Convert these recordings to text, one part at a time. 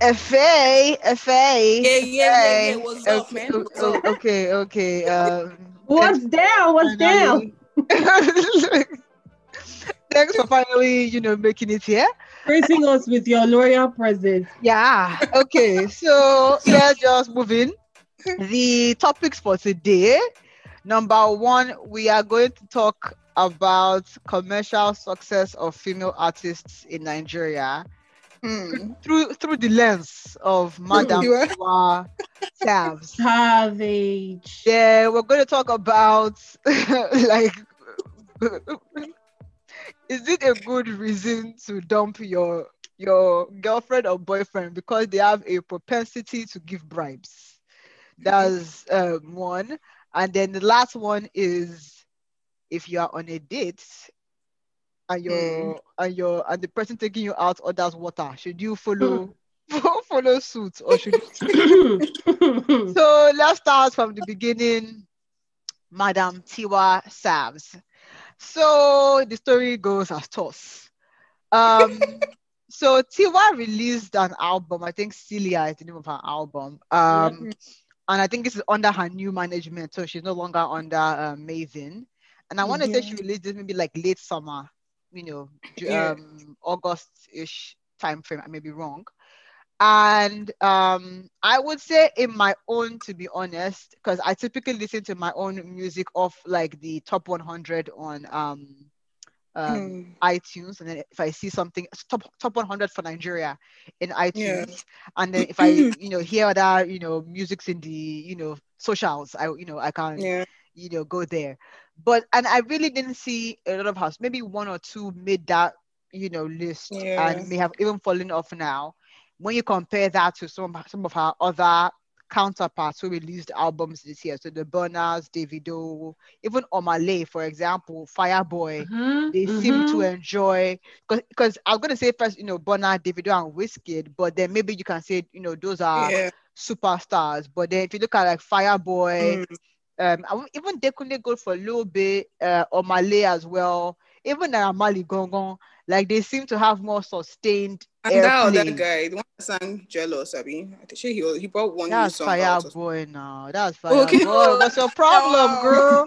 FA, FA. Yeah, yeah, yeah, yeah. What's okay, up, man? What's o- up? Okay, okay. Um, What's down? What's down? Thanks for finally, you know, making it here. Gracing us with your loyal presence. Yeah. Okay. So let's just move in. The topics for today. Number one, we are going to talk about commercial success of female artists in Nigeria Hmm. through through the lens of Madam You are- Tiwa Savs. Savage. Yeah, we're going to talk about like, is it a good reason to dump your your girlfriend or boyfriend because they have a propensity to give bribes? That's um, one, and then the last one is if you are on a date and your and your and the person taking you out orders water, should you follow follow suit or should so let's start from the beginning. Madam Tiwa Savs. So the story goes as toss. Um, so Tiwa released an album. I think Celia is the name of her album. Um, and I think this is under her new management, so she's no longer under uh, Mavin. And I want to say she released this maybe like late summer, you know, Yeah. um, August-ish time frame. I may be wrong. And um, I would say in my own, to be honest, because I typically listen to my own music off like the top 100 on um, um, Hmm. iTunes, and then if I see something top top 100 for Nigeria in iTunes, and then if I you know hear other you know musics in the you know socials, I you know I can Yeah. you know go there. But and I really didn't see a lot of house. Maybe one or two made that you know list Yeah. and may have even fallen off now. When you compare that to some of- some of her other counterparts who released albums this year, so the Burners, Davido, even Omah Lay, for example, Fireboy Mhm, they seem to mhm. enjoy because I was gonna say first, you know, Burna, Davido, and Wizkid, but then maybe you can say, you know, those are Yeah. superstars. But then if you look at like Fireboy, Mm. Um, I won't- even Dekunle go for a little bit, uh, or Malay as well, even Naira Marley Gongon, like they seem to have more sustained And that other airplay. guy, the one that sang Jealous, I mean, I think he, he brought one new That's song out. or Fireboy now. That's Okay. Fireboy. What's your problem, Oh. girl?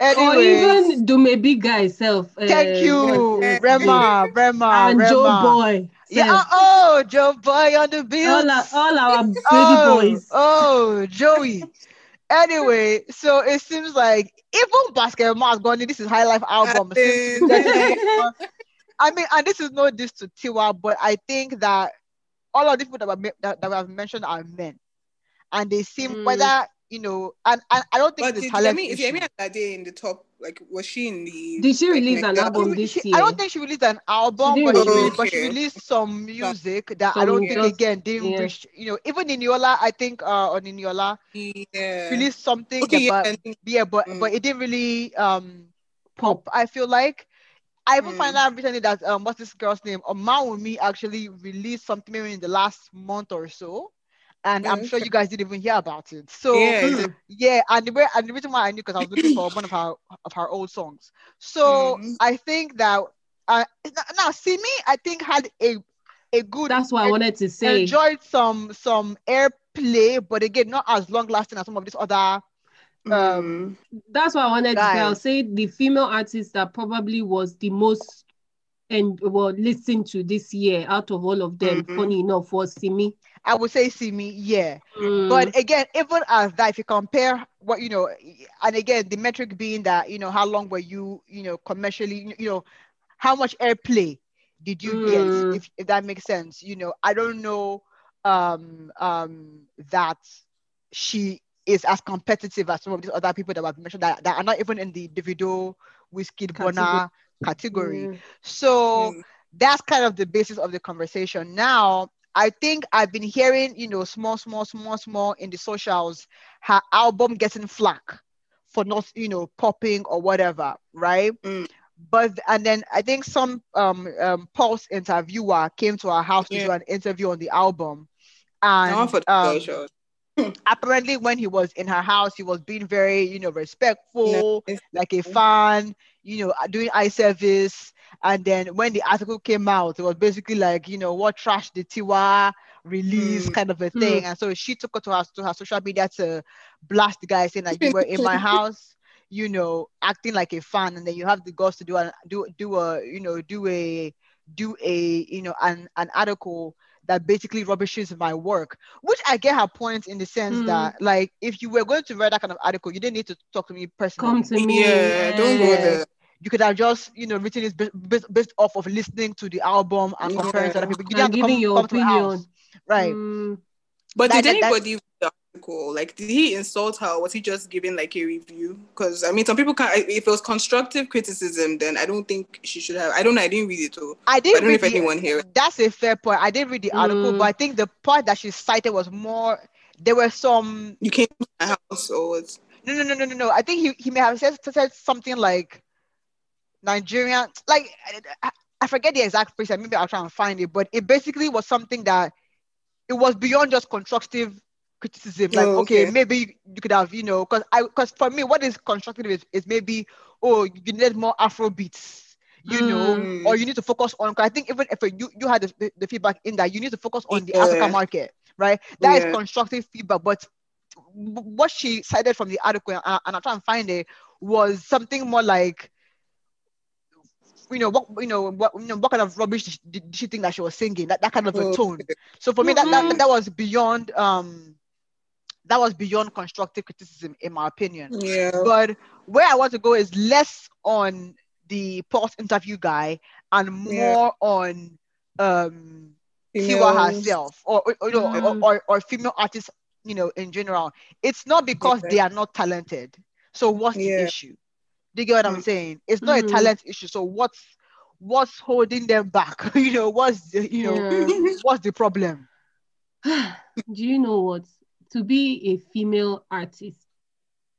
Or Anyway, even Dumebi guy self. thank you, yeah. Rema, Rema, And Rema. Joeboy. Yeah, self. oh, Joe Boy on the bill. all, our, all our baby oh, boys. Oh, Joey. Anyway, so it seems like even Basketball has gone. This is High Life album. I seems to be think- getting- I mean, and this is no this to Tiwa, but I think that all of the people that were, that, that we have mentioned are men, and they seem Mm. whether you know, and, and I don't think But it's a did talent Yemi, is issue. Yemi Alade in the top? Like, was she in the? Did she like, release an album She- this year? I don't think she released an album, She but didn't she, release- but she released some music that I don't think just- again didn't yeah. reach. You know, even Niniola, I think uh, on Niniola Yeah. released something, Okay, that, yeah. but and- yeah, but Mm. but it didn't really um Pop. pop. I feel like I even Mm. find out recently that um what's this girl's name? Omawumi actually released something maybe in the last month or so. And I'm sure you guys didn't even hear about it. So Yeah, Mm. it's a- yeah, and the way and the reason why I knew because I was looking for one of her of her old songs. So Mhm. I think that uh now Simi, I think had a a good That's what I wanted to say. enjoyed some some airplay, but again, not as long lasting as some of these other Mm. um That's what I wanted to say. I'll say the female artist that probably was the most and well listened to this year out of all of them, Mhm. funny enough, was Simi. I would say Simi, yeah. Mm, But again, even as that, if you compare what you know, and again, the metric being that you know, how long were you, you know, commercially, you know, how much airplay did you Mm. get? If if that makes sense, you know, I don't know, um, um, that she is as competitive as some of these other people that I've mentioned that, that are not even in the Davido, Wizkid, Burna category. mm, So Mm. that's kind of the basis of the conversation. Now, I think I've been hearing, you know, small, small, small, small in the socials, her album getting flack for not, you know, popping or whatever, right? Mm. But and then I think some um, um Pulse interviewer came to our house to do an interview on the album, and for the um, apparently when he was in her house, he was being very, you know, respectful, Nice. like a fan, you know, doing eye service. And then when the article came out, it was basically like, you know, what trash the Tiwa release Mm. kind of a thing. And so she took it to her to her social media to blast the guy saying that you were in my house, you know, acting like a fan, and then you have the guts to do a do do a you know do a do a you know an an article that basically rubbishes my work, which I get her point in the sense Mm. that like if you were going to write that kind of article, you didn't need to talk to me personally Come to me. Yeah, don't go there. You could have just you know written it based, based, based off of listening to the album and comparing to other people. You didn't have And to come, your come to my house. right? Mm, But That- did that- that- anybody read the article? Like, did he insult her? Or was he just giving like a review? Because I mean, some people can. If it was constructive criticism, then I don't think she should have. I don't know. I didn't read it too. I I didn't I don't know if the, anyone here. That's a fair point. I didn't read the article, Mm. but I think the part that she cited was more. There were some. You came to my house, or what? No, no, no, no, no, no. I think he, he may have said, said something like Nigerian. Like I, forget the exact phrase. Maybe I'll try and find it. But it basically was something that it was beyond just constructive criticism. Like, Oh, okay, okay. maybe you, could have, you know, because I because for me, what is constructive is, is maybe oh you need more Afro beats. You know, Mm. or you need to focus on. Cause I think even if you you had the, the, feedback in that, you need to focus on the Yeah. African market, right? That is Yeah. constructive feedback. But what she cited from the article, and, and I'm trying to find it, was something more like, you know, what you know, what you know, what kind of rubbish did she, did she think that she was singing? That that kind of a Oh, tone. So for me, that, that Mhm. that was beyond um, that was beyond constructive criticism, in my opinion. Yeah. But where I want to go is less on the Pulse interview guy and Yeah. more on um Tiwa Females. herself or or, or, or, Mm. or, or female artists, you know, in general. It's not because Yeah. they are not talented. So what's the issue? Do you get what I'm Mm. saying? It's not Mm. a talent issue. So what's what's holding them back? you know, what's the, you know Yeah. what's the problem? Do you know what? To be a female artist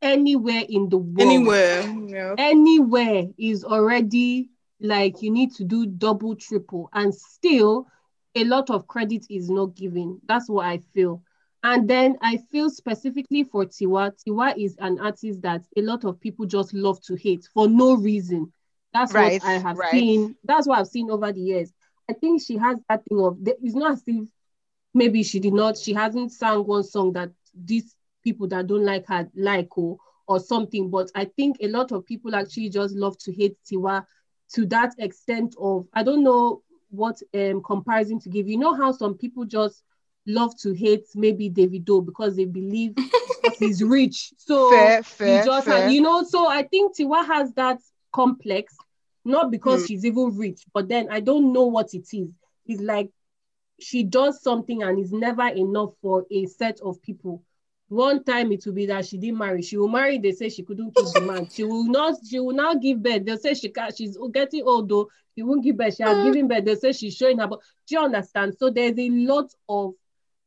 anywhere in the world, Anywhere. Yeah. anywhere is already like you need to do double, triple, and still a lot of credit is not given. That's what I feel. And then I feel specifically for Tiwa, Tiwa is an artist that a lot of people just love to hate for no reason. That's Right, what I have right. seen. That's what I've seen over the years. I think she has that thing of it's not as if maybe she did not, she hasn't sang one song that these people that don't like her like or or something. But I think a lot of people actually just love to hate Tiwa to that extent of I don't know what um comparison to give. You know how some people just love to hate maybe Davido because they believe he's rich. So Fair, he fair, just fair. has, you know. So I think Tiwa has that complex, not because Mm. she's even rich, but then I don't know what it is. It's like she does something and it's never enough for a set of people. One time it will be that she didn't marry. She will marry. They say she couldn't keep the man. She will not. She will now give birth. They'll say she can. She's getting old though. She won't give birth. She has given birth. They say she's showing her. But do you understand? So there's a lot of.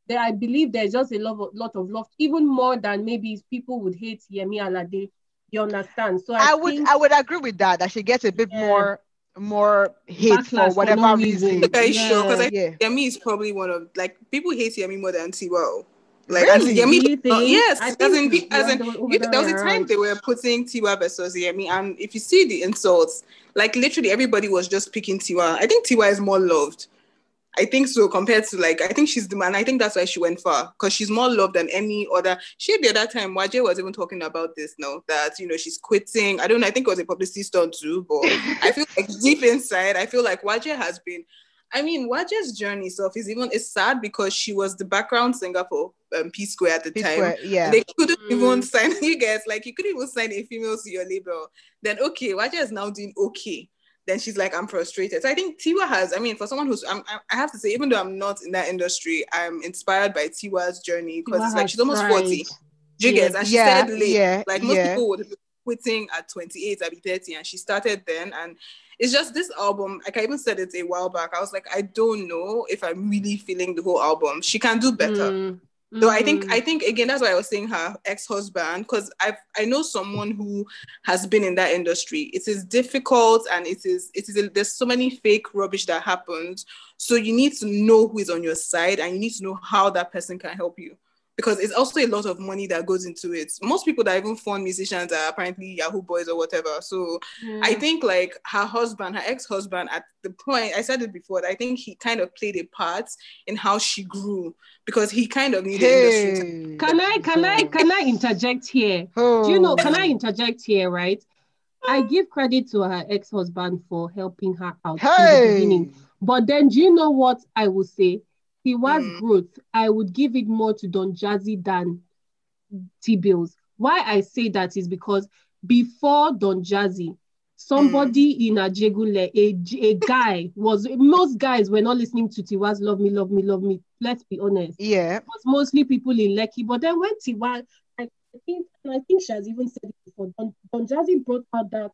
There, I believe there's just a lot of, lot of love, even more than maybe people would hate Yemi Alade. You understand? So I, I would think I would agree with that. That she gets a bit Yeah. more more hate Backlash for for whatever no reason. reason. Very sure, because Yeah. Yemi is probably one of like people hate Yemi more than Tiwa. Like Really? Yemi, Do you no, think? yes, I as think in, it's as in you, there was a time around. they were putting Tiwa versus Yemi, and if you see the insults, like literally everybody was just picking Tiwa. I think Tiwa is more loved. I think so compared to like I think she's the man. I think that's why she went far because she's more loved than any other. She the other time Waje was even talking about this now that you know she's quitting. I don't know. I think it was a publicity stunt too, but I feel like deep inside, I feel like Waje has been. I mean, Waje's journey itself is even is sad because she was the background singer for um, P Square at the P time. Square, yeah. They couldn't Mm. even sign you guys, like you couldn't even sign a female to your label. Then okay, Waje is now doing okay. Then she's like, I'm frustrated. So I think Tiwa has, I mean, for someone who's, I'm, I I have to say, even though I'm not in that industry, I'm inspired by Tiwa's journey because it's like she's almost tried. 40. Do you Yeah. And she yeah, started late. yeah, Like most yeah. people would be quitting at 28, I'd be 30, and she started then. And it's just this album, like I even said it a while back. I was like, I don't know if I'm really feeling the whole album. She can do better. Mm, So I think mm. I think again that's why I was saying her ex-husband because I I know someone who has been in that industry. It is difficult and it is it is there's so many fake rubbish that happens. So you need to know who is on your side and you need to know how that person can help you. Because it's also a lot of money that goes into it. Most people that even fund musicians are apparently Yahoo boys or whatever. So Yeah. I hmm. think like her husband, her ex-husband, at the point I said it before, I think he kind of played a part in how she grew because he kind of knew the industry. to- Can I can I oh. can I interject here? Oh. Do you know? Can I oh. interject here? Right. I give credit to her ex-husband for helping her out in the beginning. But then, do you know what I will say? He was Mm. growth. I would give it more to Don Jazzy than Teebillz. Why I say that is because before Don Jazzy, somebody in Ajegunle, a, a guy was most guys were not listening to Tiwa's Love Me, Love Me, Love Me. Let's be honest. Yeah. It was mostly people in Lekki. But then when Tiwa, I think, and I think she has even said it before, Don, Don Jazzy brought out that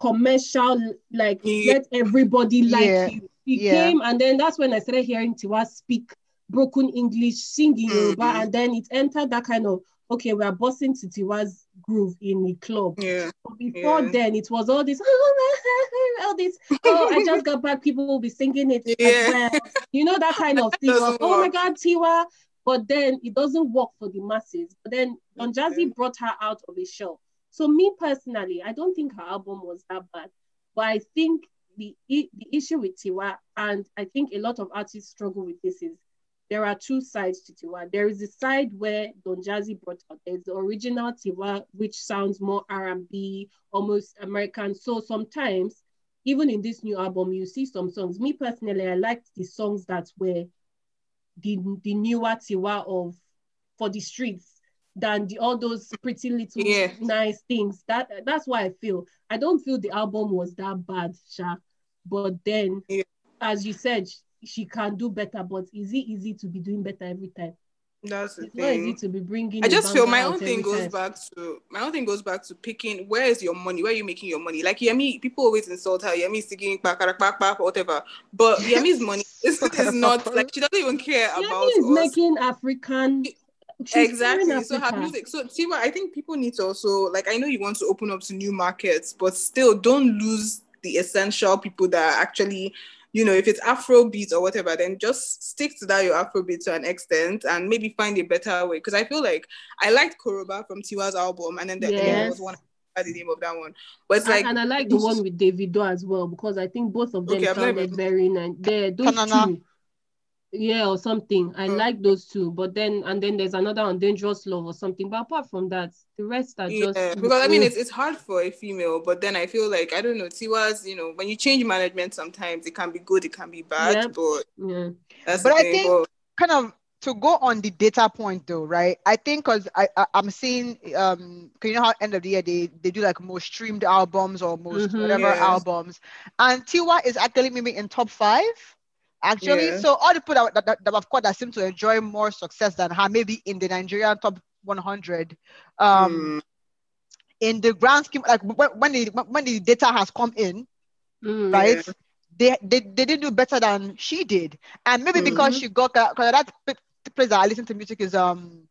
commercial, like Yeah. let everybody like Yeah. you. He Yeah. came, and then that's when I started hearing Tiwa speak broken English, singing Yoruba, Mhm. and then it entered that kind of okay, we are bossing to Tiwa's groove in the club. Yeah. But before Yeah. then, it was all this, all this. Oh, I just got back. People will be singing it Yeah. well. You know that kind of thing. Of, oh my. God, Tiwa. But then it doesn't work for the masses. But then Don Jazzy brought her out of a show. So me personally, I don't think her album was that bad. But I think the the issue with Tiwa, and I think a lot of artists struggle with this, is there are two sides to Tiwa. There is the side where Don Jazzy brought out. There's the original Tiwa, which sounds more R&B, almost American. So sometimes, even in this new album, you see some songs. Me personally, I liked the songs that were the, the newer Tiwa of For the Streets than the all those pretty little Yeah. nice things. That that's why I feel. I don't feel the album was that bad, Sha. But then, Yeah. as you said, she, can do better. But is it easy to be doing better every time? That's the It's not easy to be bringing. I just feel my own thing goes time. back to my own thing goes back to picking where is your money? Where are you making your money? Like Yemi, people always insult her. Yemi singing back, back, back, whatever. But Yemi's money is, is not like she doesn't even care Yemi about is us. making African. she's exactly. So her music. So Tiwa, I think people need to also like. I know you want to open up to new markets, but still don't lose the essential people that are actually. You know, if it's Afro beats or whatever, then just stick to that your Afro beat to an extent, and maybe find a better way. Because I feel like I liked Koroba from Tiwa's album, and then the, there Yes. was one. I the name of that one, but it's And- like and I like the one with Davido as well because I think both of them Okay, I've sounded very nice. There, those Tanana. two, yeah, or something. I Oh. like those two, but then and then there's another on Dangerous Love or something. But apart from that, the rest are Yeah, just because I mean Mm. it's it's hard for a female, but then I feel like I don't know, Tiwa's, you know, when you change management sometimes it can be good, it can be bad, Yep. but yeah. that's But I thing. think- but- kind of to go on the data point though, right? I think because I, I I'm seeing um 'cause you know how end of the year they they do like most streamed albums or most Mhm. whatever Yeah. albums, and Tiwa is actually maybe in top five. Actually, Yeah. so all the people that, that, that of course that seem to enjoy more success than her, maybe in the Nigerian top 100, um, Hmm. in the grand scheme, like when, when the when the data has come in, Mm. right? They, they they didn't do better than she did, and maybe because Mhm. she got because that place that I listen to music is um,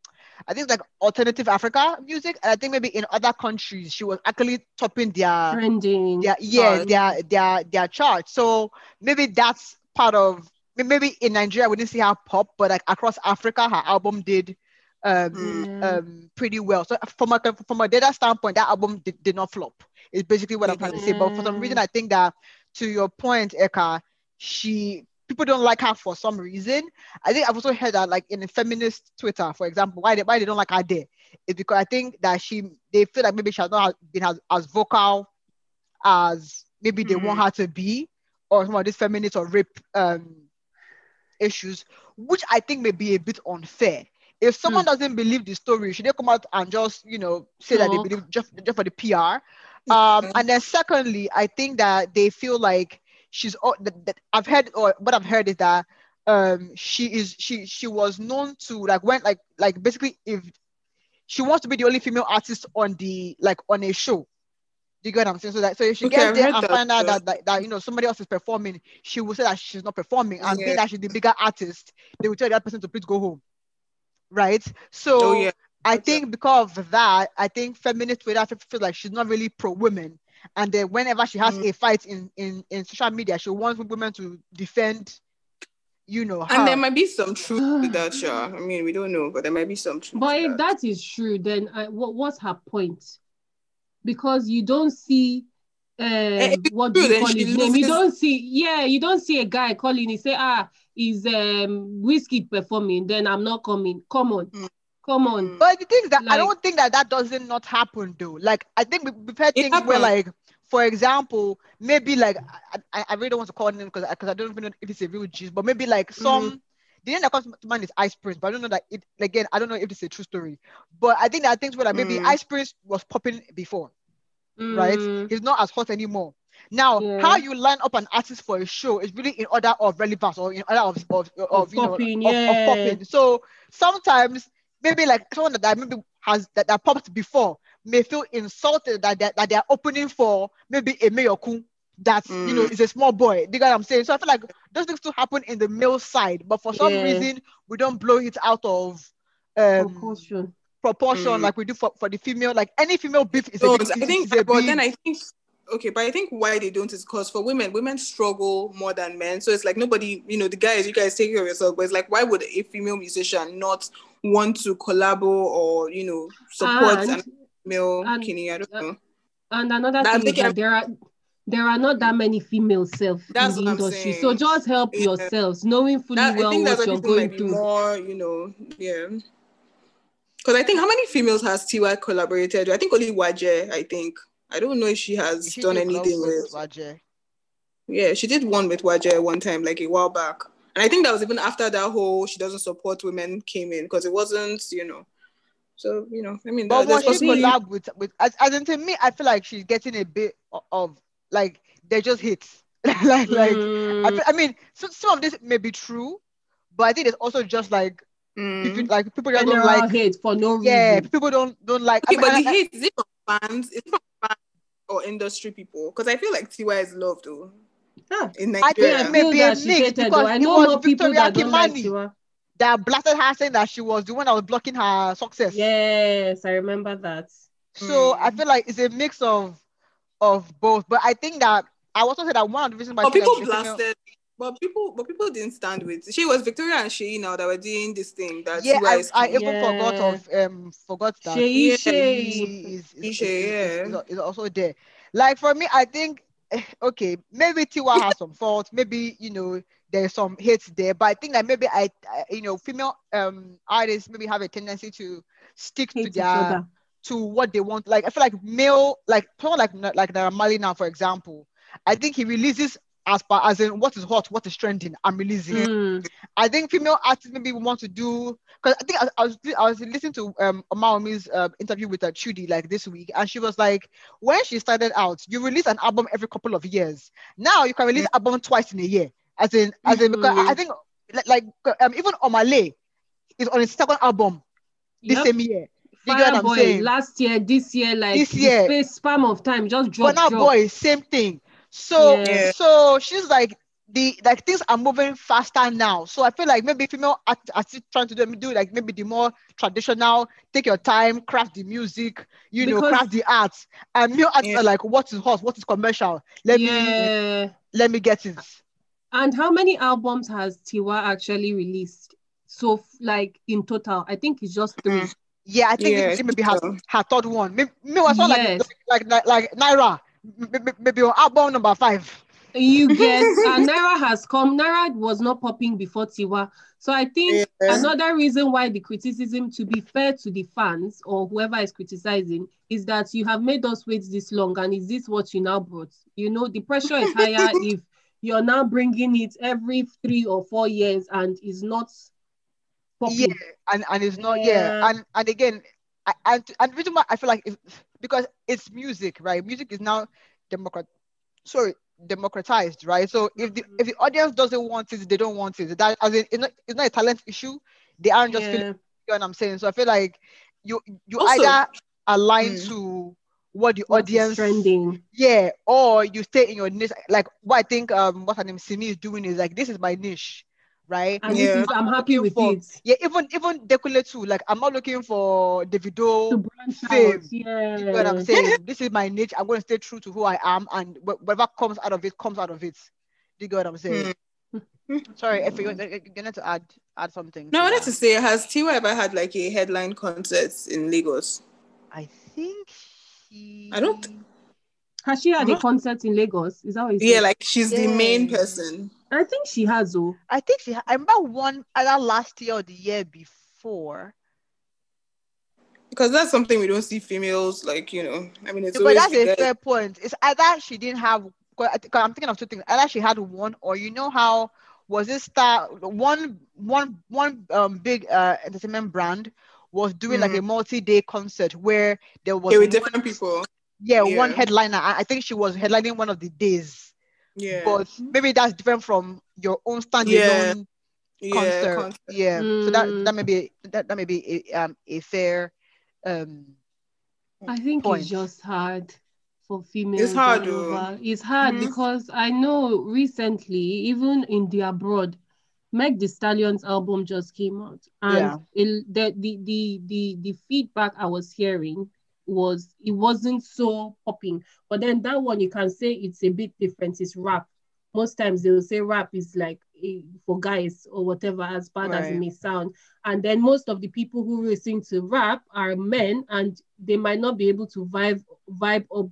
I think it's like alternative Africa music, and I think maybe in other countries she was actually topping their Trending. their yeah their their their chart. So maybe that's part of maybe in Nigeria we didn't see her pop, but like across Africa her album did um Mm. Um pretty well. So from a from a data standpoint, that album did, did not flop. Is basically what I'm trying to say. But for some reason, I think that to your point, Eka, she people don't like her for some reason. I think I've also heard that like in feminist Twitter, for example, why they why they don't like her there is because I think that she they feel like maybe she has not been as, as vocal as maybe they want Mhm. her to be, or some of these feminist or rape um issues, which I think may be a bit unfair. If someone doesn't believe the story, should they come out and just, you know, say that they believe just, just for the PR? Um, and then secondly, I think that they feel like she's oh, that, that I've heard or what I've heard is that um she is she she was known to like when like like basically if she wants to be the only female artist on the like on a show. Do you get what I'm saying? So that so if she Okay, gets I've there and find out that, that that you know somebody else is performing, she will say that she's not performing, and being Yeah. that she's the bigger artist, they will tell that person to please go home. Right? So oh yeah. I Okay. think because of that, I think feminist Twitter fe- feel like she's not really pro women. And then whenever she has Mm. a fight in, in, in social media, she wants women to defend you know, her. And there might be some truth to that, sure. I mean, we don't know, but there might be some truth. But to if that is true, then I, what, what's her point? Because you don't see it's what do you call she his name? You don't see, yeah, you don't see a guy calling. He say, ah, is um Wizkid performing? Then I'm not coming. Come on, Mm. come on. Mm. But the thing is that I don't think that that doesn't not happen though. Like I think we- we've had It things where like, for example, maybe like I, I, I really don't want to call him because because I don't even know if it's a real gist, but maybe like some. The name that comes to mind is Ice Prince, but I don't know that it again. I don't know if it's a true story, but I think there are things where like maybe Mm. Ice Prince was popping before, right? Mm, He's not as hot anymore. Now, Yeah. how you line up an artist for a show is really in order of relevance or in order of of, of, Of you know popping, of, yeah. of popping. So sometimes maybe like someone that, maybe has that, that popped before may feel insulted that that, that they're opening for maybe a Mayorkun that you know Mm. is a small boy. Do you get what I'm saying? So I feel like those things still happen in the male side, but for some Yeah. reason we don't blow it out of um. Proportion Mm. like we do for, for the female. Like any female beef is a So big, I think, is a but big- then I think, okay, but I think why they don't is because for women, women struggle more than men. So it's like nobody, you know, the guys, you guys take care of yourself, but it's like, why would a female musician not want to collabo or, you know, support And- an male and- kidney? I don't uh, know. And another That thing is that there are there are not that many female self That's in the what I'm industry. So just help Yeah. yourselves, knowing fully That, well think what you're going through. more, you know, yeah. Because I think how many females has Tiwa collaborated? I think only Waje. I think I don't know if she has She done anything with. Waje. Yeah, she did one with Waje one time, like a while back. And I think that was even after that whole she doesn't support women came in because it wasn't, you know. So, you know, I mean, But when she collab with with as, as in to me, I feel like she's getting a bit of like they're just hits. like like I, Mm, feel- I mean, so, some of this may be true, but I think it's also just like Mm. if you, like people just don't like hate for no yeah reason. people don't don't like I mean, but I- the I- hate is it from fans? Is from fans or industry people? Because I feel like Tiwa is loved though Ah, in I think Nigeria. I maybe a mix because I it know was more people Victoria that don't like Kimani. That blasted her saying that she was the one that was blocking her success. Yes, I remember that. So I Mm. feel like it's a mix of of both. But I think that I also said that one of the reasons why But people like female- blasted. But people, but people didn't stand with. She was Victoria and Shay now that were doing this thing. That yeah, I, is I doing. even forgot of um forgot that Shay Yeah, Shay. is, is, is, is, yeah. is, is also there. Like for me, I think okay, maybe Tiwa has some fault. Maybe you know there's some hits there, but I think that maybe I, I you know female um artists maybe have a tendency to stick Hate to their other. to what they want. Like I feel like male, like someone like like Naira Marley now, for example. I think he releases as per as in what is hot, what is trending. I'm releasing. Mm, I think female artists maybe want to do because I think I, I was I was listening to um Omawumi's uh, interview with uh, Chude like this week, and she was like, when she started out, you release an album every couple of years. Now you can release album twice in a year. As in, as in, because I- I Mhm. think like, like um, even Omah Lay is on his second album this Yep. same year. You get what I'm Fireboy saying? last year, this year, like This year. space spam of time just drop. But now, drop. boy, same thing. So, Yeah. so she's like the like things are moving faster now. So I feel like maybe female act- artists trying to do, do like maybe the more traditional, take your time, craft the music, you know, craft the arts. And male artists Yeah. are like, what is hot, what is commercial? Let me let me get it. And how many albums has Tiwa actually released? So, like in total, I think it's just three. Mm. Yeah, I think Yeah, maybe her, her third one. Maybe, maybe I saw Yes. like, like like like Naira, maybe, on album number five. You get, and Naira has come. Naira was not popping before Tiwa. So I think another reason why the criticism, to be fair to the fans or whoever is criticizing, is that you have made us wait this long, and is this what you now brought? You know, the pressure is higher if you're now bringing it every three or four years and is not popping. Yeah, and and it's not yeah, Yeah. and and again, I, and and the reason why I feel like it's because it's music, right? Music is now democrat, sorry, democratized, right? So if the if the audience doesn't want it, they don't want it. That as in, it's not it's not a talent issue. They aren't just feeling. You know what I'm saying? So I feel like you you Also- either align Mm. to what the audience trending? yeah, or you stay in your niche. Like what I think um what her name Simi is doing is like this is my niche, right? And Yeah. is, I'm happy with for- it. Yeah, even even Dekule too. Like I'm not looking for Davido. To branch Fame. out, yeah. You know what I'm saying? this is my niche. I'm going to stay true to who I am, and whatever comes out of it comes out of it. Do you get what I'm saying? Mm. Sorry, if you're going to add add something. No, I wanted that. to say, has Tiwa ever had like a headline concert in Lagos? I think he. I don't- Has she had a concert in Lagos? Is that what you Yeah, said? like she's the main person. I think she has. Oh, I think she. I remember one either last year or the year before. Because that's something we don't see females like, you know. I mean, it's but always that's a guys. fair point. It's either she didn't have. 'cause I think- 'cause I'm thinking of two things. Either she had one, or you know how was this star one one one um big uh entertainment brand was doing like a multi-day concert where there was. Yeah, with different people. Yeah, one Yeah. headliner. I I think she was headlining one of the days, Yeah. but maybe that's different from your own standalone Yeah, yeah, concert. concert. Yeah, so that Mm. that may be that, that may be a, um a fair um I think Point. it's just hard for females. It's hard, though. It's hard Mhm. because I know recently, even in the abroad, Meg The Stallion's album just came out, and it, the, the the the the feedback I was hearing was it wasn't so popping. But then that one you can say it's a bit different. It's rap. Most times they will say rap is like eh, for guys or whatever, as bad as it may sound. And then most of the people who listen to rap are men, and they might not be able to vibe vibe up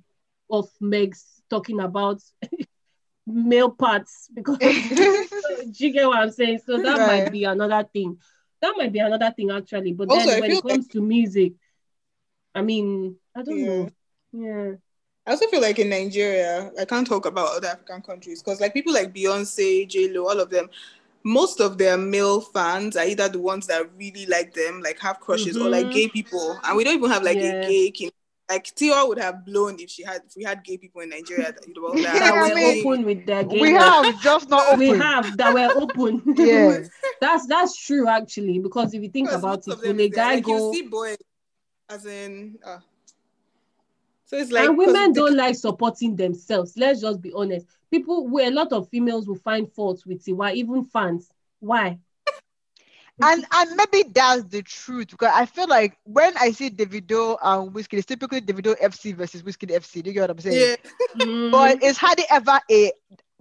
of Meg's talking about male parts because you get what I'm saying? So that Right. might be another thing. That might be another thing actually. But Also, then when it comes to music, I mean, I don't Yeah. know. Yeah. I also feel like in Nigeria, I can't talk about other African countries because like people like Beyonce, J Lo, all of them, most of their male fans are either the ones that really like them, like have crushes, or like Mhm. gay people, and we don't even have like Yeah. a gay king. Like Tiwa would have blown if she had if we had gay people in Nigeria that, you know, that, That I were mean, open with their gay we life. have just not open. we have that were open. Yeah. that's that's true actually because if you think Because about it, when a guy like, go you see boys as in uh, so it's like and 'cause women don't like supporting themselves. Let's just be honest. People, where a lot of females will find fault with Tiwa, even fans. Why? and and maybe that's the truth because I feel like when I see Davido and Wizkid, it's typically Davido FC versus Wizkid FC. Do you get what I'm saying? yeah Mm, But it's hardly ever a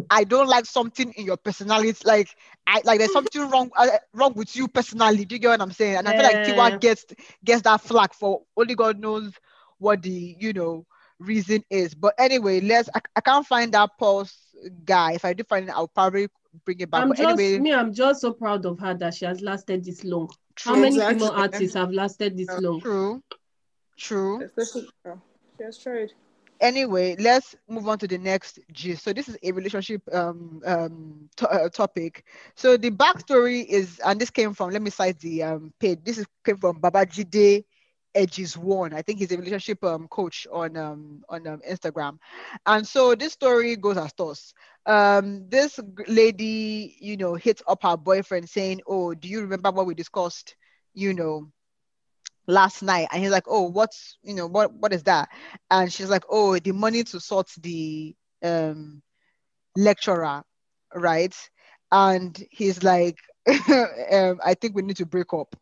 I don't like something in your personality. Like I like there's something wrong uh, wrong with you personally. Do you get what I'm saying? And I feel like Yeah. Tiwa gets gets that flag for only God knows what the you know reason is. But anyway, let's I, I can't find that pulse guy. If I do find it, I'll probably bring it back. I'm but just anyway, me. I'm just so proud of her that she has lasted this long. How many Exactly. female artists have lasted this Uh, long? true, true. especially oh, she has tried anyway, let's move on to the next gist. So this is a relationship um um to- uh, topic. So the backstory is, and this came from let me cite the um page. This is came from Babajide Edges One. I think he's a relationship um coach on um on um, Instagram. And so this story goes as thus. Um, this lady, you know, hits up her boyfriend saying, "Oh, do you remember what we discussed? You know." Last night and he's like oh what's you know what what is that? And she's like oh the money to sort the um lecturer right? And he's like um, i think we need to break up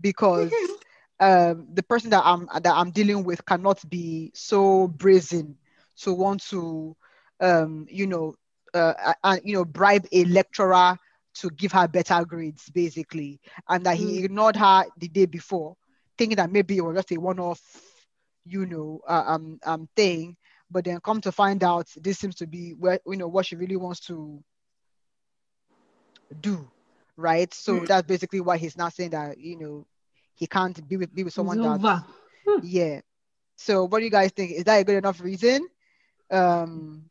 because um the person that i'm that i'm dealing with cannot be so brazen to want to um you know uh and you know bribe a lecturer to give her better grades basically and that he Mm. ignored her the day before thinking that maybe it was just a one-off, you know, uh, um, um thing. But then come to find out, this seems to be where you know what she really wants to do, right? So Mm. that's basically why he's not saying that you know he can't be with be with someone that over. yeah. So what do you guys think? Is that a good enough reason? Um,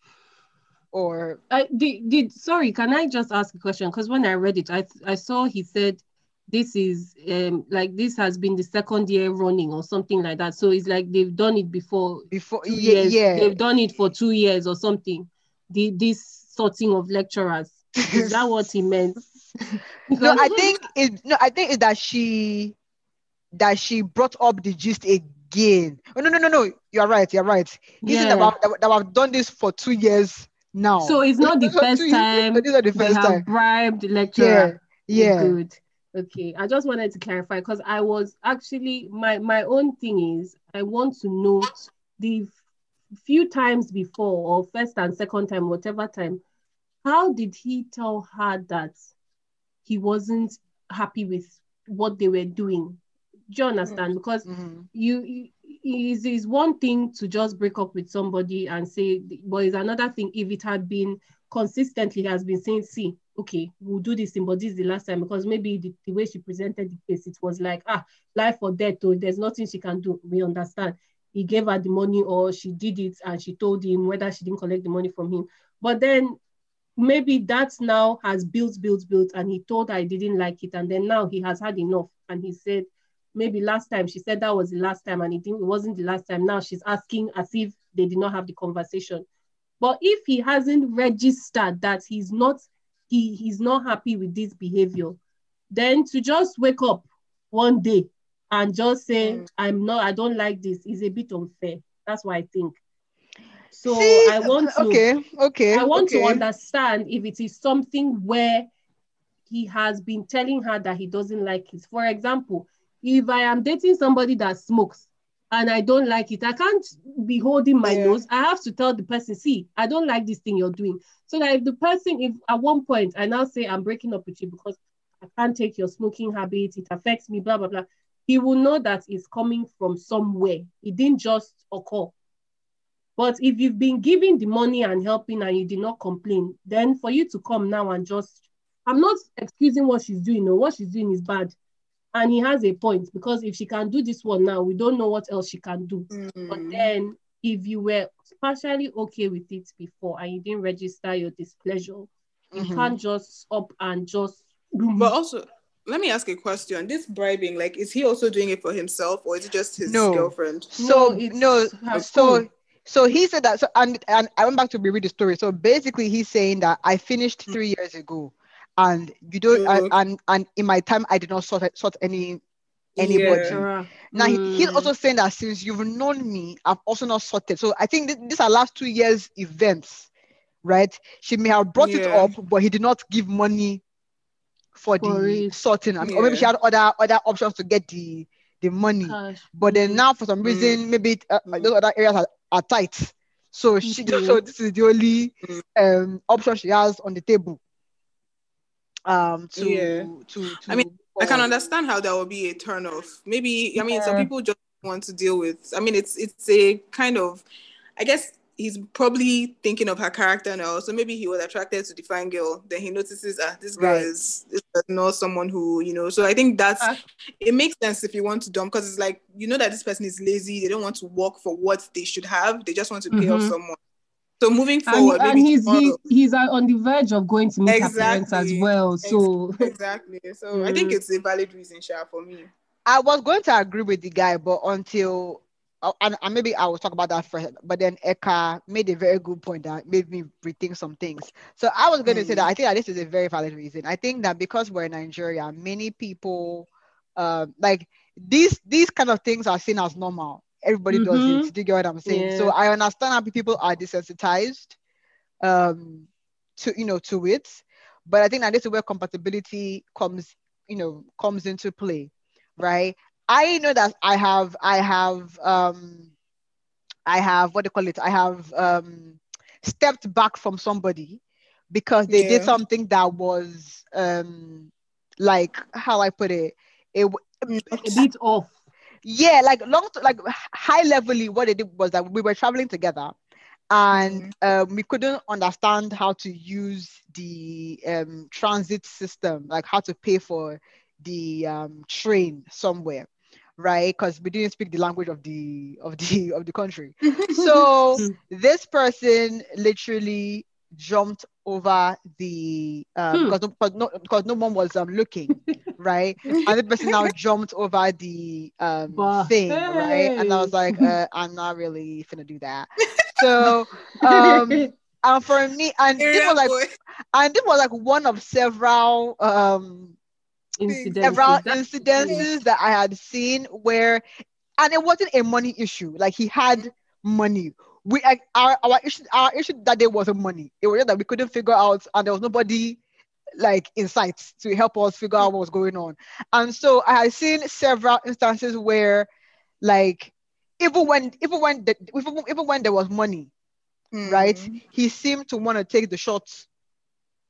or I did, did sorry, can I just ask a question? Because when I read it, I I saw he said this is um like this has been the second year running or something like that. So it's like they've done it before before yeah, years. yeah. They've done it for two years or something. The this sorting of lecturers. Is that what he meant? no, I think it. No, I think it's that she that she brought up the gist again. Oh no, no, no, no. You're right. You're right. This is Yeah. about that, that I've done this for two years now. So it's not the first time This is the first time. bribed the Yeah, lecturer. yeah. Good. Okay. I just wanted to clarify because I was actually my my own thing is I want to know the few times before or first and second time, whatever time, how did he tell her that he wasn't happy with what they were doing? Do you understand? Because Mhm. you, you is is one thing to just break up with somebody and say, but it's another thing if it had been consistently has been saying, see, okay, we'll do this thing, but this is the last time because maybe the, the way she presented the case, it was like, ah, life or death, or there's nothing she can do. We understand. He gave her the money or she did it and she told him whether she didn't collect the money from him. But then maybe that now has built, built, built, and he told her he didn't like it. And then now he has had enough. And he said, maybe last time she said that was the last time and it, didn't, it wasn't the last time. Now she's asking as if they did not have the conversation. But if he hasn't registered that he's not he he's not happy with this behavior, then to just wake up one day and just say Mm. I'm not I don't like this is a bit unfair. That's what I think. So See, I want to Okay, okay. I want okay. to understand if it is something where he has been telling her that he doesn't like it. For example, if I am dating somebody that smokes and I don't like it, I can't be holding my Yeah. nose. I have to tell the person, see, I don't like this thing you're doing. So that if the person, if at one point I now say I'm breaking up with you because I can't take your smoking habit, it affects me, blah, blah, blah, he will know that it's coming from somewhere. It didn't just occur. But if you've been giving the money and helping and you did not complain, then for you to come now and just, I'm not excusing what she's doing. No, what she's doing is bad. And he has a point because if she can do this one now, we don't know what else she can do. But Mm. then if you were partially okay with it before and you didn't register your displeasure, you Mhm. can't just up and just But also, let me ask a question. This bribing, like, is he also doing it for himself or is it just his No. girlfriend? So No, it's no, so school. so he said that. So and and I went back to reread the story. So basically, he's saying that I finished three years ago, and you don't. Oh, I- okay. and and in my time, I did not sort sort any anybody. Yeah. Sarah. Now he, he's Mm. also saying that since you've known me, I've also not sorted. So I think th- these are last two years events, right? She may have brought it up, but he did not give money for, For the it. sorting. I mean, or maybe she had other other options to get the the money. Cash. But then Mm. now, for some Mm. reason, maybe uh, Mm. those other areas are, are tight. So she Mhm. so this is the only Mm. um option she has on the table. Um, to Yeah. to to. I mean, I can understand how that would be a turn off. Maybe I mean some people just want to deal with. I mean, it's it's a kind of, I guess he's probably thinking of her character now. So maybe he was attracted to the fine girl. Then he notices ah this guy Right. is, is not someone who you know. So I think that's Ah. it makes sense if you want to dump because it's like you know that this person is lazy. They don't want to work for what they should have. They just want to pay off Mhm. someone. So moving forward, and maybe he's he, tomorrow- he's uh, on the verge of going to meet her parents as well. So exactly. So I think Mm. it's a valid reason, Sha, for me. I was going to agree with the guy, but until uh, and, and maybe I will talk about that first. But then Eka made a very good point that made me rethink some things. So I was going to say Mm. that I think that this is a very valid reason. I think that because we're in Nigeria, many people um like these these kind of things are seen as normal. Everybody does Mhm. it. Do you get what I'm saying? So I understand how people are desensitized um to you know to it. But I think that this is where compatibility comes, you know, comes into play, right? I know that I have, I have, um, I have what do you call it? I have um, stepped back from somebody because they did something that was um, like how I put it. It w- a bit off. Yeah, like long, like high levelly, what they did was that we were traveling together, and um, we couldn't understand how to use the um, transit system, like how to pay for the um, train somewhere, right? Because we didn't speak the language of the of the of the country. So Mm. this person literally jumped over the um, Hmm. because no, because no because no one was um, looking, right? and the person now jumped over the um But thing, right? And I was like, uh, I'm not really gonna do that. So um and for me, and this was like boy. and this was like one of several um Incidences. several That's- incidences that I had seen where and it wasn't a money issue. Like he had money. We like our, our issue our issue that day wasn't money. It was just that we couldn't figure out and there was nobody like insights to help us figure out what was going on. And so I had seen several instances where like even when even when the, even, even when there was money, right? Mm. He seemed to want to take the shots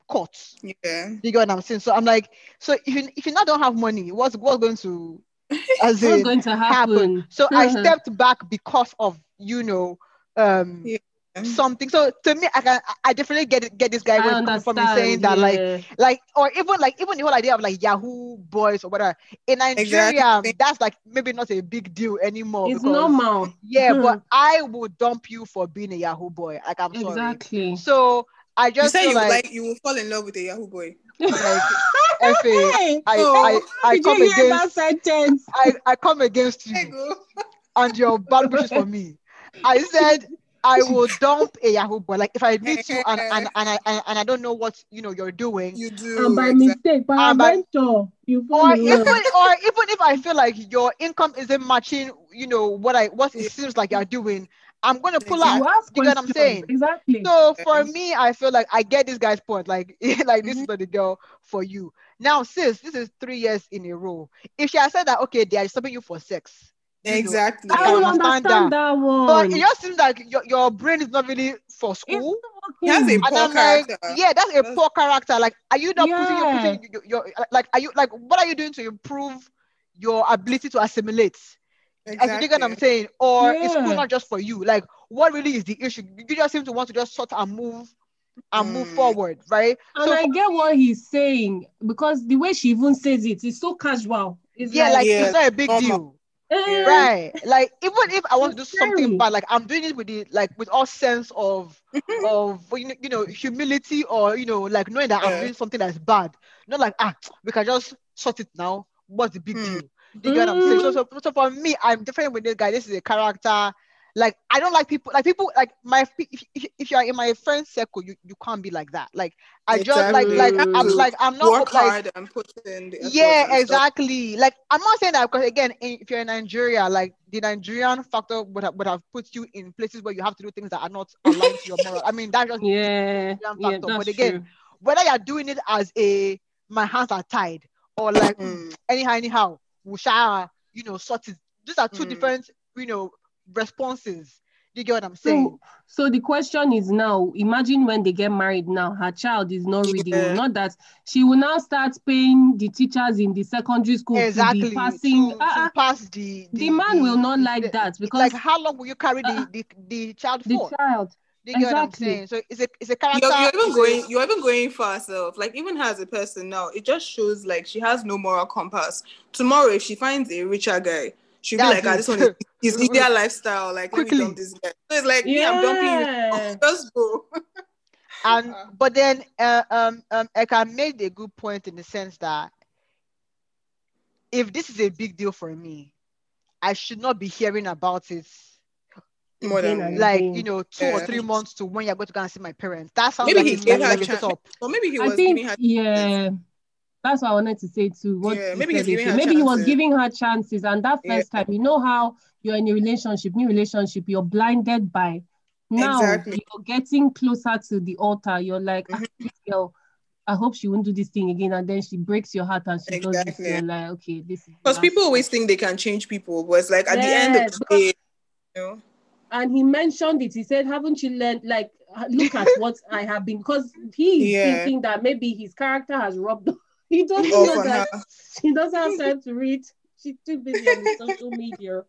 caught. Yeah. You get what I'm saying? So I'm like, so if you if you now don't have money, what's what's going to as What's in going to happen? So I stepped back because of you know um Yeah. something. So to me, I can I definitely get get this guy I where coming from and saying understand. that like yeah. like or even like even the whole idea of like Yahoo boys or whatever in Nigeria Exactly. that's like maybe not a big deal anymore. it's because- normal. Yeah, Mhm. but I would dump you for being a Yahoo boy. Like I'm sorry. Exactly. So I just said feel you like, like, you will fall in love with a Yahoo boy. like FA, Hey, I, Oh, I, I did come you that against sentence? I, I come against you you and your bad wishes for me. I said I will dump a Yahoo boy. Like if I meet you and and, and I and, and I don't know what you know you're doing, You do. And by exactly. mistake, by And by- mentor, you or even or even if I feel like your income isn't matching, you know what I what it seems like you're doing, I'm gonna pull Exactly. out. You ask You get what I'm saying? Exactly. So for me, I feel like I get this guy's point. Like, like this is Mhm. not the girl for you. Now, sis, this is three years in a row. If she had said that, okay, they are stopping you for sex. You know, Exactly. I I will understand understand that, one. But it just seems like your, your brain is not really for It's school. He has a poor I'm like, character. yeah, that's a That's- poor character. Like, are you not putting your, Yeah. putting your, your, your like, are you like, what are you doing to improve your ability to assimilate? As you get what I'm saying, or is school not just for you? Like, what really is the issue? You just seem to want to just sort and move and move Mm. forward, right? And So I get what he's saying because the way she even says it is so casual. It's yeah, like Yeah, it's not a big deal, right? Like even if I want to do something bad, like I'm doing it with the like with all sense of of you know, you know humility or you know like knowing that I'm doing something that's bad. Not like ah we can just sort it now. What's the big Hmm. deal? You get what I'm saying? So, Mm. so so for me, I'm different with this guy. This is a character. Like I don't like people like people like my if, if, if you are in my friend circle, you, you can't be like that. Like I just like Exactly. like I'm like I'm not Work like hard and put in the yeah and stuff. exactly like i'm not saying that because again if you're in nigeria like the nigerian factor would have, would have put you in places where you have to do things that are not aligned to your moral i mean that's just Yeah, Nigerian yeah, that's but again true. whether you're doing it as a my hands are tied or like Mm. anyhow anyhow we shall you know sort it these are two Mm. different you know responses you get what i'm saying So, so the question is now: Imagine when they get married. Now her child is not reading. Yeah. Not that she will now start paying the teachers in the secondary school exactly to be passing. to, Ah, to ah, pass the the man will not like the- that because like how long will you carry the Uh-uh. the, the child the child. Do you get what I'm Exactly. saying? So it's a it's a character. You're, you're even going you're even going for herself like even her as a person now it just shows like she has no moral compass tomorrow if she finds a richer guy she'll be like ah, it. this one is his easier lifestyle like let me Quickly. dump this guy so it's like me I'm dumping you just go and Uh. but then uh, um um Eka made a good point in the sense that if this is a big deal for me, I should not be hearing about it more than like you know two or three months to when you're going to go and see my parents. That sounds Maybe like he gave her a a setup. or maybe he I was think giving her yeah. That's what I wanted to say too. What Yeah, maybe he's said, giving her maybe he was giving her chances, and that Yeah. first time, you know how you're in a relationship, new relationship, you're blinded by. Now Exactly. you're getting closer to the altar. You're like, ah, Mhm. this girl, I hope she won't do this thing again, and then she breaks your heart and she does this. Exactly. You're like, okay, this is. because people always think they can change people but it's like at the end of the day you know and he mentioned it. He said, "Haven't you learned? Like, look at what I have been." Because he's Yeah. thinking that maybe his character has rubbed. Off. He doesn't off know that her she doesn't have time to read. She's too busy on social media.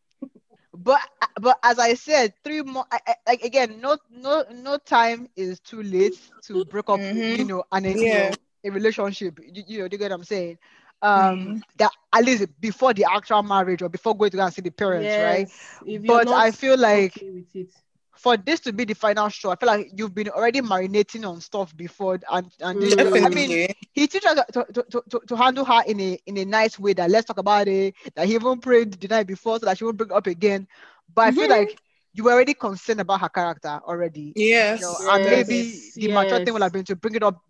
But but as I said, three more like again, no no no time is too late to break up. Mhm. You know, and a, you Yeah. know, a relationship. You, you know, do you get what I'm saying? Um, Mhm. that at least before the actual marriage or before going to go and see the parents, right? Yes, if you're But not I feel like okay with it. For this to be the final show, I feel like you've been already marinating on stuff before, and and this, Mm. I mean, he teaches her to, to, to, to, to handle her in a in a nice way. That let's talk about it. That he even prayed the night before so that she won't bring it up again. But I feel Mhm. like you were already concerned about her character already. yes You know, and Yes, maybe the mature thing would have been to bring it up,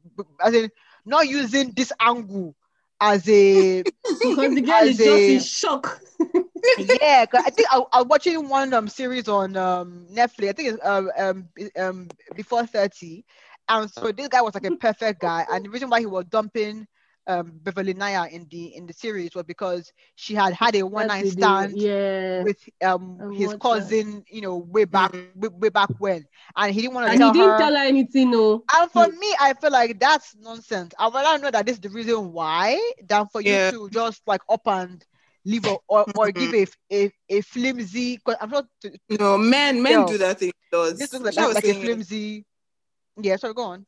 as in not using this angle as a Because the girl is just a- in shock. yeah, I think I, I was watching one um series on um Netflix. I think it's um um, um before thirty, and so this guy was like a perfect guy, and the reason why he was dumping um Beverly Naya in the in the series was because she had had a one night stand Yeah. with um I his watched that. cousin, you know, way back Mhm. way, way back when, and he didn't want to And tell he didn't her. tell her anything, no. and for me, I feel like that's nonsense. I rather know that this is the reason why than for Yeah. you to just like up and leave or or, or give a, a a flimsy. Cause I'm not. To, No, men men Yo, do that thing. Does this looks like, Sha was like a saying it. flimsy. Yeah, sorry, go on.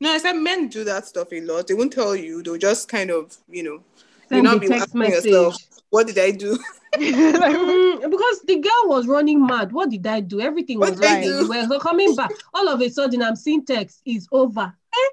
No, I said men do that stuff a lot. They won't tell you. They'll just kind of, you know, Send not be asking message. yourself. what did I do? Like, Mm, because the girl was running mad. What did I do? Everything What was right. We're coming back. All of a sudden, I'm seeing text is over. Eh?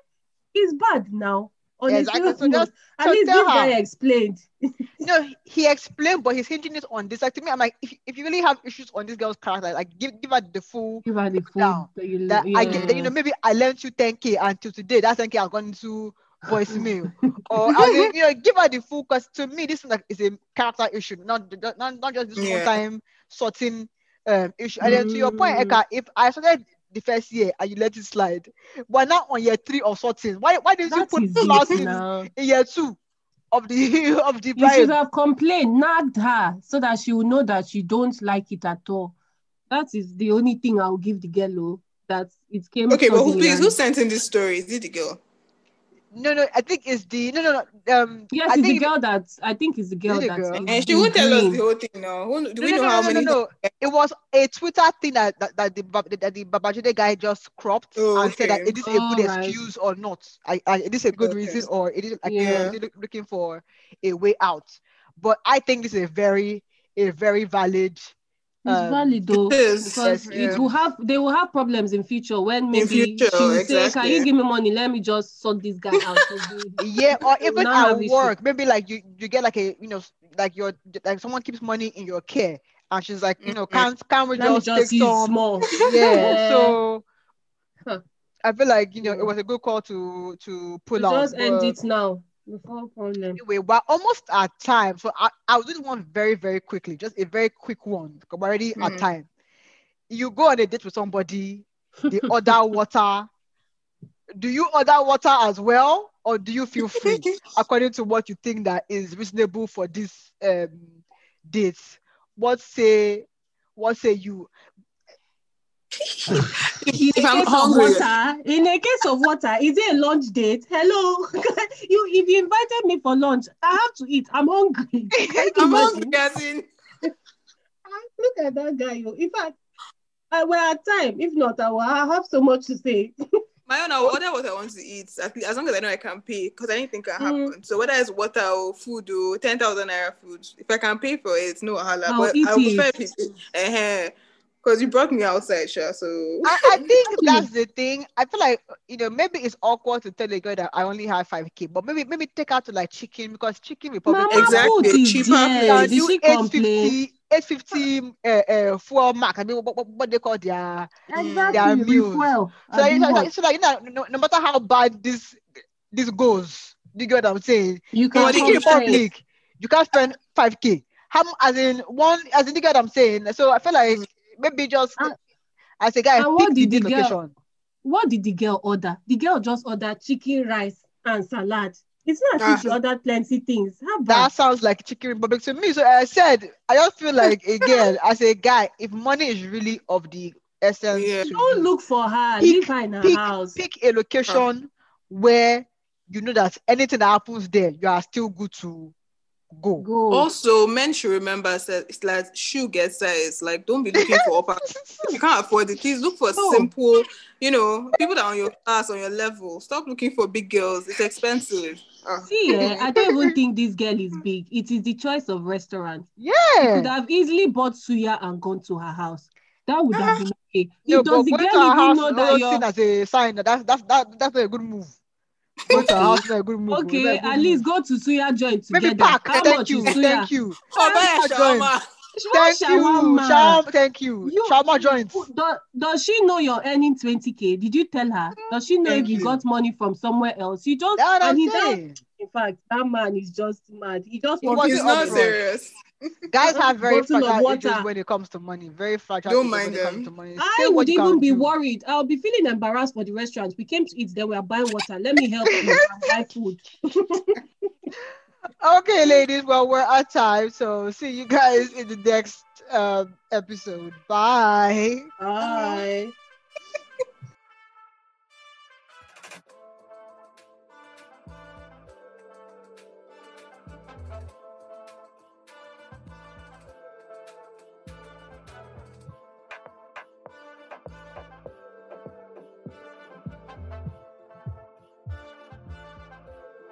It's bad now. On exactly. So just- At so least tell this guy explained. no, he explained, but he's hinging it on this. Like to me, I'm like, if, if you really have issues on this girl's character, like give give her the full Give her the down. food that you that yeah. I get that, you know maybe I lent you 10k until today that 10k has gone into voicemail or I mean, you know give her the full because to me this is like is a character issue not not, not just this Yeah. one time sorting um issue and then to your point Mm. Eka if I started the first year and you let it slide we're now on year three or sorting why why didn't you put is flowers in, year two of the of the You should have complained, nagged her, so that she will know that you don't like it at all. That is the only thing I'll give the girl. oh, That it came. Okay, but who, suddenly please, who sent in this story? Is it the girl? No no I think it's the no no no um Yes, I it's the think girl that I think it's the girl the that girl? And she won't tell us the whole thing now. Who, do no, we no, know no, how no, many? no, no. It was a Twitter thing that that, that the Bab- that the Babajide guy just cropped Oh, and said that okay. it is a good Alright. excuse or not. I, I it is a good Okay. reason or it is like Yeah. you know, looking for a way out. But I think this is a very a very valid. It's um, valid though, It is. because Yes, it will have they will have problems in future when maybe future, she will say, "Can you give me money? Let me just sort this guy out." Yeah, or even at have issue. work, maybe like you you get like a you know like your like someone keeps money in your care and she's like you know can't can't we Let just, just take use some small. yeah Yeah. so Huh. I feel like you know it was a good call to to pull We out. just end it now before problem. Anyway, we're almost at time, so I I'll do this one very very quickly, just a very quick one because we're already at Mhm. time. You go on a date with somebody, they order water. Do you order water as well, or do you feel free according to what you think that is reasonable for this um date? What say what say you? In If a I'm case hungry, of water, in a case of water, is it a lunch date? Hello, you if you invited me for lunch, I have to eat. I'm hungry. I'm hungry. As in, Look at that guy. yo. In fact, I will have time. If not, I will I have so much to say. my own, I'll order what I want to eat. At least, as long as I know I can pay, because anything can Mm. happen. So whether it's water or food or ten thousand naira food, if I can pay for it, it's no wahala. I'll But eat I prefer it. if it, uh because you brought me outside, Sha. So I, I think that's the thing. I feel like you know maybe it's awkward to tell a girl that I only have five k, but maybe maybe take out to like chicken because chicken republic Mama Exactly. food Cheaper there. place. Did 850 uh, uh, fuel mark. I mean, what, what, what they call their Exactly. Their meals. Refuel. so, like, so, like, so like, you know, no, no matter how bad this this goes, you get what I'm saying? You can But the Chicken complain. Republic, you can't spend five k. How as in one as in you get what I'm saying? So I feel like maybe just And- as a guy and what pick the did the girl- location. What did the girl order? The girl just ordered chicken, rice, and salad. It's not as if she Ah. ordered plenty things. How That sounds like Chicken Republic to me. So I said, I just feel like again, as a guy, if money is really of the essence, Yeah. Don't look for her. Pick- Leave her in her pick, house. pick a location where you know that anything that happens there, you are still good to go. Go. also men should remember that it's like shoe get size. Like don't be looking for upper. you can't afford it, please look for No. simple. You know, people that are on your class, on your level. Stop looking for big girls. It's expensive. Ah. See, eh, I don't even think this girl is big. It is the choice of restaurant. Yeah, could have easily bought suya and gone to her house. That would have been okay. No, It does but the going to girl even house know is that you're seen as a sign that that's that's that, that's not a good move. Going to our house is not a good move. It's not okay? a good At least move. go to suya joint maybe together. pack. How Thank much you, is suya? thank you, Oh, buy a Shawarma shawarma. thank you, Shawarma. shawarma, thank you, You- shawarma joints. Does, does she know you're earning 20k? Did you tell her? Does she know Thank if you you. got money from somewhere else? You just That's what and I'm he does. saying. In fact, that man is just mad. He just He wants was He's it not upfront? serious. Guys have very Bottle of fragile water. when it comes to money. Very fragile Don't mind when it comes them. to money. I would even be do. worried. I'll be feeling embarrassed for the restaurant. We came to eat, then we are buying water. Let me help you and buy food. Okay, ladies. Well, we're at time, so see you guys in the next um, episode. Bye. Bye.